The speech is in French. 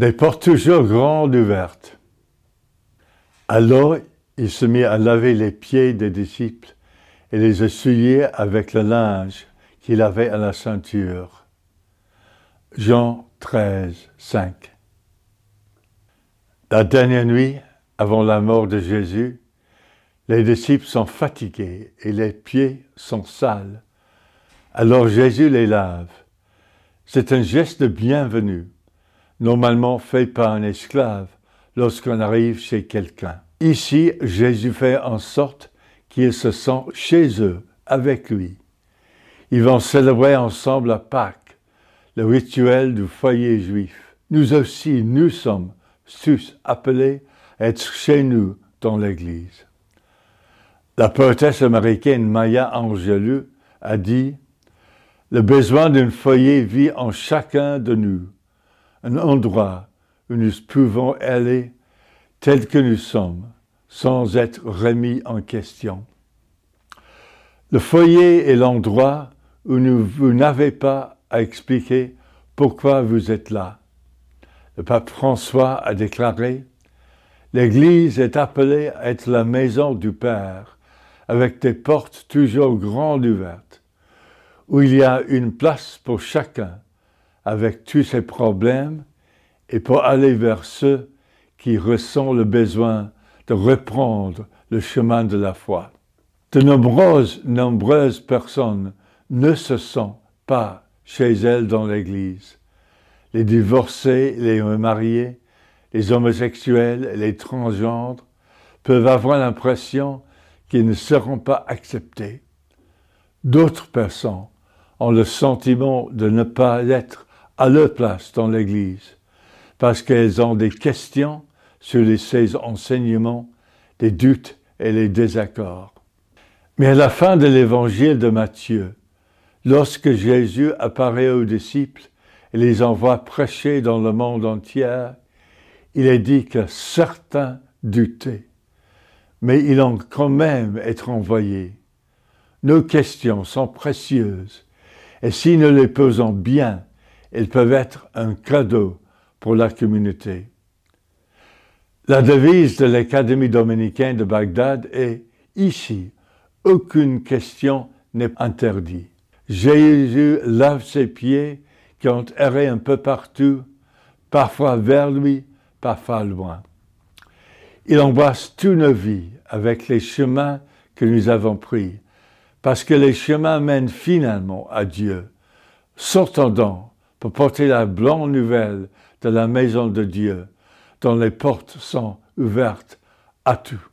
des portes toujours grandes ouvertes. Alors il se mit à laver les pieds des disciples et les essuyer avec le linge qu'il avait à la ceinture. Jean 13, 5. La dernière nuit, avant la mort de Jésus, les disciples sont fatigués et les pieds sont sales. Alors Jésus les lave. C'est un geste de bienvenue, normalement fait par un esclave lorsqu'on arrive chez quelqu'un. Ici, Jésus fait en sorte qu'ils se sentent chez eux, avec lui. Ils vont célébrer ensemble la Pâques, le rituel du foyer juif. Nous aussi, nous sommes tous appelés à être chez nous dans l'Église. La poétesse américaine Maya Angelou a dit Le besoin d'un foyer vit en chacun de nous, un endroit où nous pouvons aller tel que nous sommes, sans être remis en question. Le foyer est l'endroit où vous n'avez pas à expliquer pourquoi vous êtes là. Le pape François a déclaré L'Église est appelée à être la maison du Père avec des portes toujours grandes ouvertes, où il y a une place pour chacun, avec tous ses problèmes, et pour aller vers ceux qui ressentent le besoin de reprendre le chemin de la foi. De nombreuses, nombreuses personnes ne se sentent pas chez elles dans l'Église. Les divorcés, les remariés, les homosexuels, les transgenres peuvent avoir l'impression qui ne seront pas acceptés. D'autres personnes ont le sentiment de ne pas être à leur place dans l'Église parce qu'elles ont des questions sur les, ces enseignements, des doutes et les désaccords. Mais à la fin de l'évangile de Matthieu, lorsque Jésus apparaît aux disciples et les envoie prêcher dans le monde entier, il est dit que certains doutaient mais ils ont quand même être envoyés. Nos questions sont précieuses, et si nous les posons bien, elles peuvent être un cadeau pour la communauté. La devise de l'Académie dominicaine de Bagdad est Ici, aucune question n'est interdite. Jésus lave ses pieds qui ont erré un peu partout, parfois vers lui, parfois loin. Il embrasse toute nos vies avec les chemins que nous avons pris, parce que les chemins mènent finalement à Dieu. Sortons donc pour porter la blanche nouvelle de la maison de Dieu, dont les portes sont ouvertes à tout.